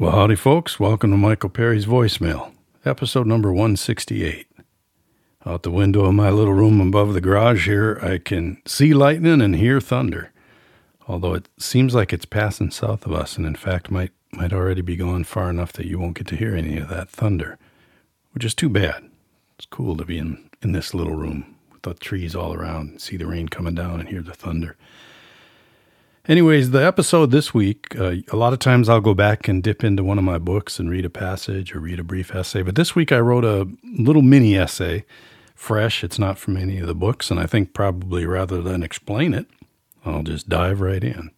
Well, howdy, folks. Welcome to Michael Perry's voicemail, episode number 168. Out the window of my little room above the garage here, I can see lightning and hear thunder. Although it seems like it's passing south of us, and in fact might might already be gone far enough that you won't get to hear any of that thunder, which is too bad. It's cool to be in, in this little room with the trees all around, see the rain coming down, and hear the thunder. Anyways, the episode this week, uh, a lot of times I'll go back and dip into one of my books and read a passage or read a brief essay. But this week I wrote a little mini essay, fresh. It's not from any of the books. And I think probably rather than explain it, I'll just dive right in.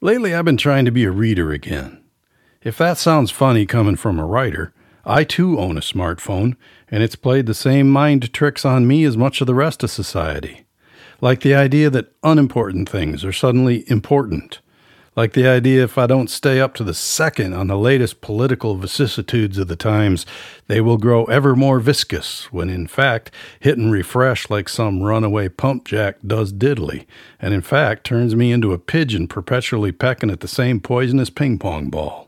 Lately, I've been trying to be a reader again. If that sounds funny coming from a writer, I too own a smartphone, and it's played the same mind tricks on me as much of the rest of society like the idea that unimportant things are suddenly important, like the idea if I don't stay up to the second on the latest political vicissitudes of the times, they will grow ever more viscous, when in fact, hit and refresh like some runaway pump jack does diddly, and in fact turns me into a pigeon perpetually pecking at the same poisonous ping pong ball.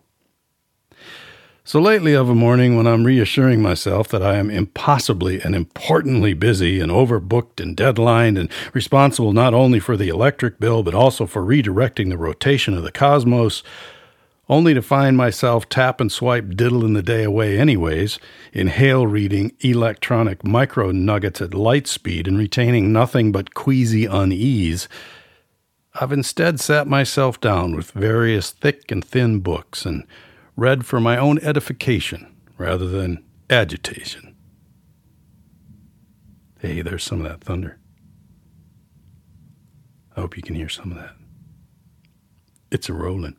So lately of a morning, when I'm reassuring myself that I am impossibly and importantly busy and overbooked and deadlined and responsible not only for the electric bill but also for redirecting the rotation of the cosmos, only to find myself tap and swipe diddling the day away anyways, inhale reading electronic micro nuggets at light speed and retaining nothing but queasy unease, I've instead sat myself down with various thick and thin books and read for my own edification rather than agitation. Hey, there's some of that thunder. I hope you can hear some of that. It's a rolling.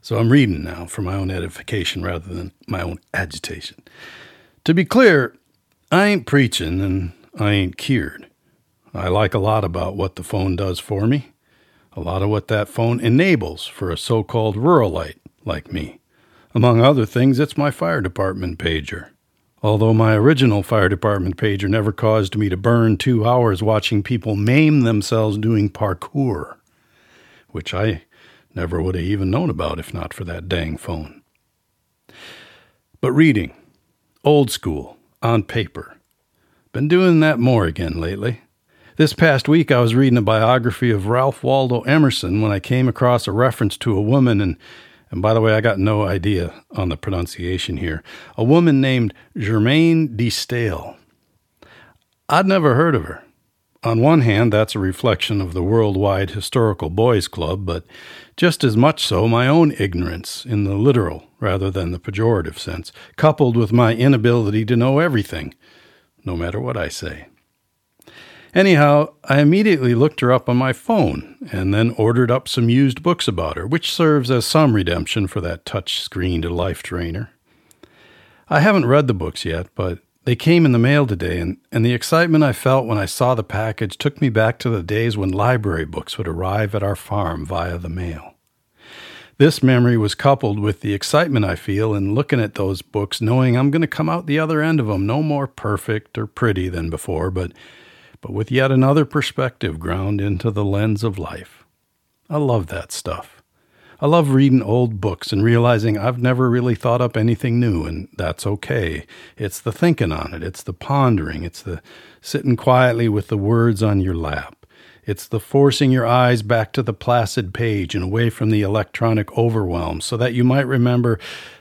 So I'm reading now for my own edification rather than my own agitation. To be clear, I ain't preaching and I ain't cured. I like a lot about what the phone does for me a lot of what that phone enables for a so called ruralite like me. Among other things, it's my fire department pager. Although my original fire department pager never caused me to burn two hours watching people maim themselves doing parkour, which I never would have even known about if not for that dang phone. But reading, old school, on paper. Been doing that more again lately. This past week, I was reading a biography of Ralph Waldo Emerson when I came across a reference to a woman, and, and by the way, I got no idea on the pronunciation here, a woman named Germaine de Stael. I'd never heard of her. On one hand, that's a reflection of the worldwide historical boys club, but just as much so my own ignorance in the literal rather than the pejorative sense, coupled with my inability to know everything, no matter what I say. Anyhow, I immediately looked her up on my phone and then ordered up some used books about her, which serves as some redemption for that touch screened life drainer. I haven't read the books yet, but they came in the mail today, and, and the excitement I felt when I saw the package took me back to the days when library books would arrive at our farm via the mail. This memory was coupled with the excitement I feel in looking at those books, knowing I'm going to come out the other end of them no more perfect or pretty than before, but but with yet another perspective ground into the lens of life. I love that stuff. I love reading old books and realizing I've never really thought up anything new, and that's okay. It's the thinking on it, it's the pondering, it's the sitting quietly with the words on your lap. It's the forcing your eyes back to the placid page and away from the electronic overwhelm so that you might remember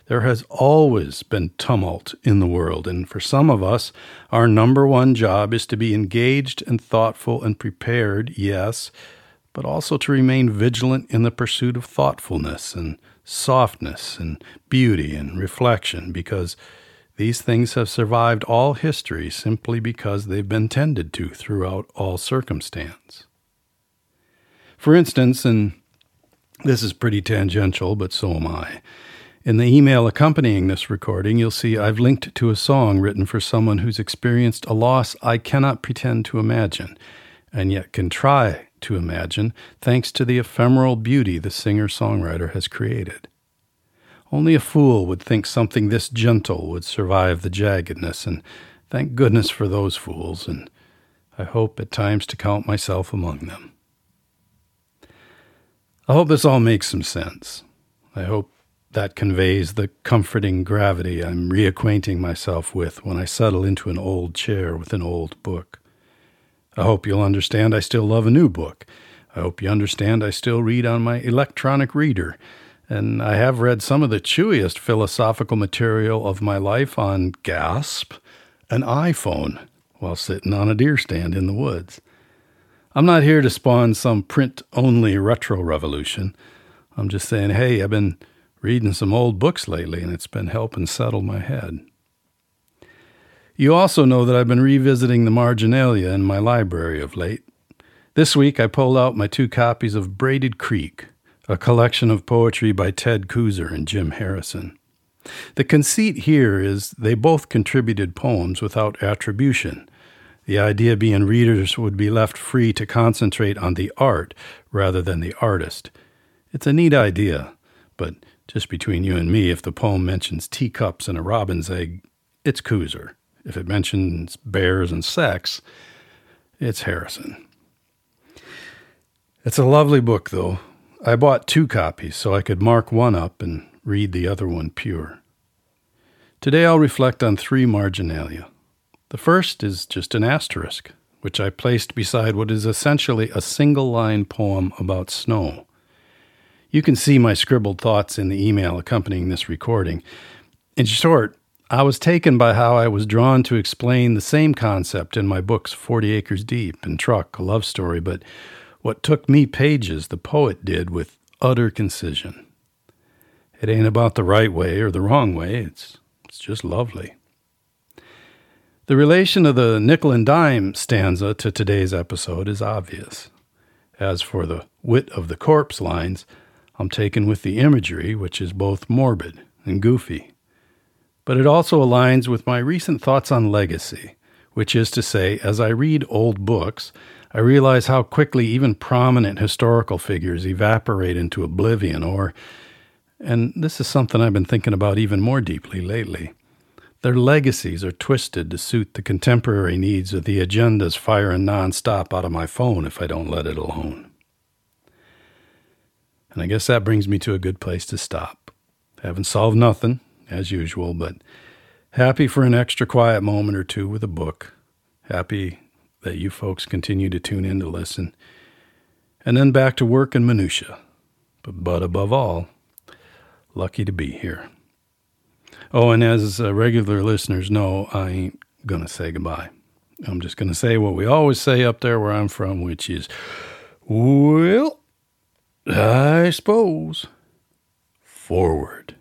there has always been tumult in the world, and for some of us, our number one job is to be engaged and thoughtful and prepared, yes, but also to remain vigilant in the pursuit of thoughtfulness and softness and beauty and reflection, because these things have survived all history simply because they've been tended to throughout all circumstance. For instance, and this is pretty tangential, but so am I. In the email accompanying this recording, you'll see I've linked to a song written for someone who's experienced a loss I cannot pretend to imagine, and yet can try to imagine thanks to the ephemeral beauty the singer songwriter has created. Only a fool would think something this gentle would survive the jaggedness, and thank goodness for those fools, and I hope at times to count myself among them. I hope this all makes some sense. I hope that conveys the comforting gravity I'm reacquainting myself with when I settle into an old chair with an old book. I hope you'll understand I still love a new book. I hope you understand I still read on my electronic reader, and I have read some of the chewiest philosophical material of my life on gasp, an iPhone, while sitting on a deer stand in the woods. I'm not here to spawn some print only retro revolution. I'm just saying, hey, I've been reading some old books lately and it's been helping settle my head. You also know that I've been revisiting the marginalia in my library of late. This week I pulled out my two copies of Braided Creek, a collection of poetry by Ted Kooser and Jim Harrison. The conceit here is they both contributed poems without attribution, the idea being readers would be left free to concentrate on the art rather than the artist. It's a neat idea, but just between you and me, if the poem mentions teacups and a robin's egg, it's Kooser. If it mentions bears and sex, it's Harrison. It's a lovely book, though. I bought two copies so I could mark one up and read the other one pure. Today I'll reflect on three marginalia. The first is just an asterisk, which I placed beside what is essentially a single line poem about snow. You can see my scribbled thoughts in the email accompanying this recording. In short, I was taken by how I was drawn to explain the same concept in my books 40 Acres Deep and Truck, a love story, but what took me pages the poet did with utter concision. It ain't about the right way or the wrong way, it's, it's just lovely. The relation of the nickel and dime stanza to today's episode is obvious. As for the wit of the corpse lines, I'm taken with the imagery, which is both morbid and goofy. But it also aligns with my recent thoughts on legacy, which is to say, as I read old books, I realize how quickly even prominent historical figures evaporate into oblivion, or, and this is something I've been thinking about even more deeply lately, their legacies are twisted to suit the contemporary needs of the agendas firing nonstop out of my phone if I don't let it alone. And I guess that brings me to a good place to stop. Haven't solved nothing, as usual, but happy for an extra quiet moment or two with a book. Happy that you folks continue to tune in to listen. And then back to work and minutia. But, but above all, lucky to be here. Oh, and as uh, regular listeners know, I ain't going to say goodbye. I'm just going to say what we always say up there where I'm from, which is, well, I suppose, forward.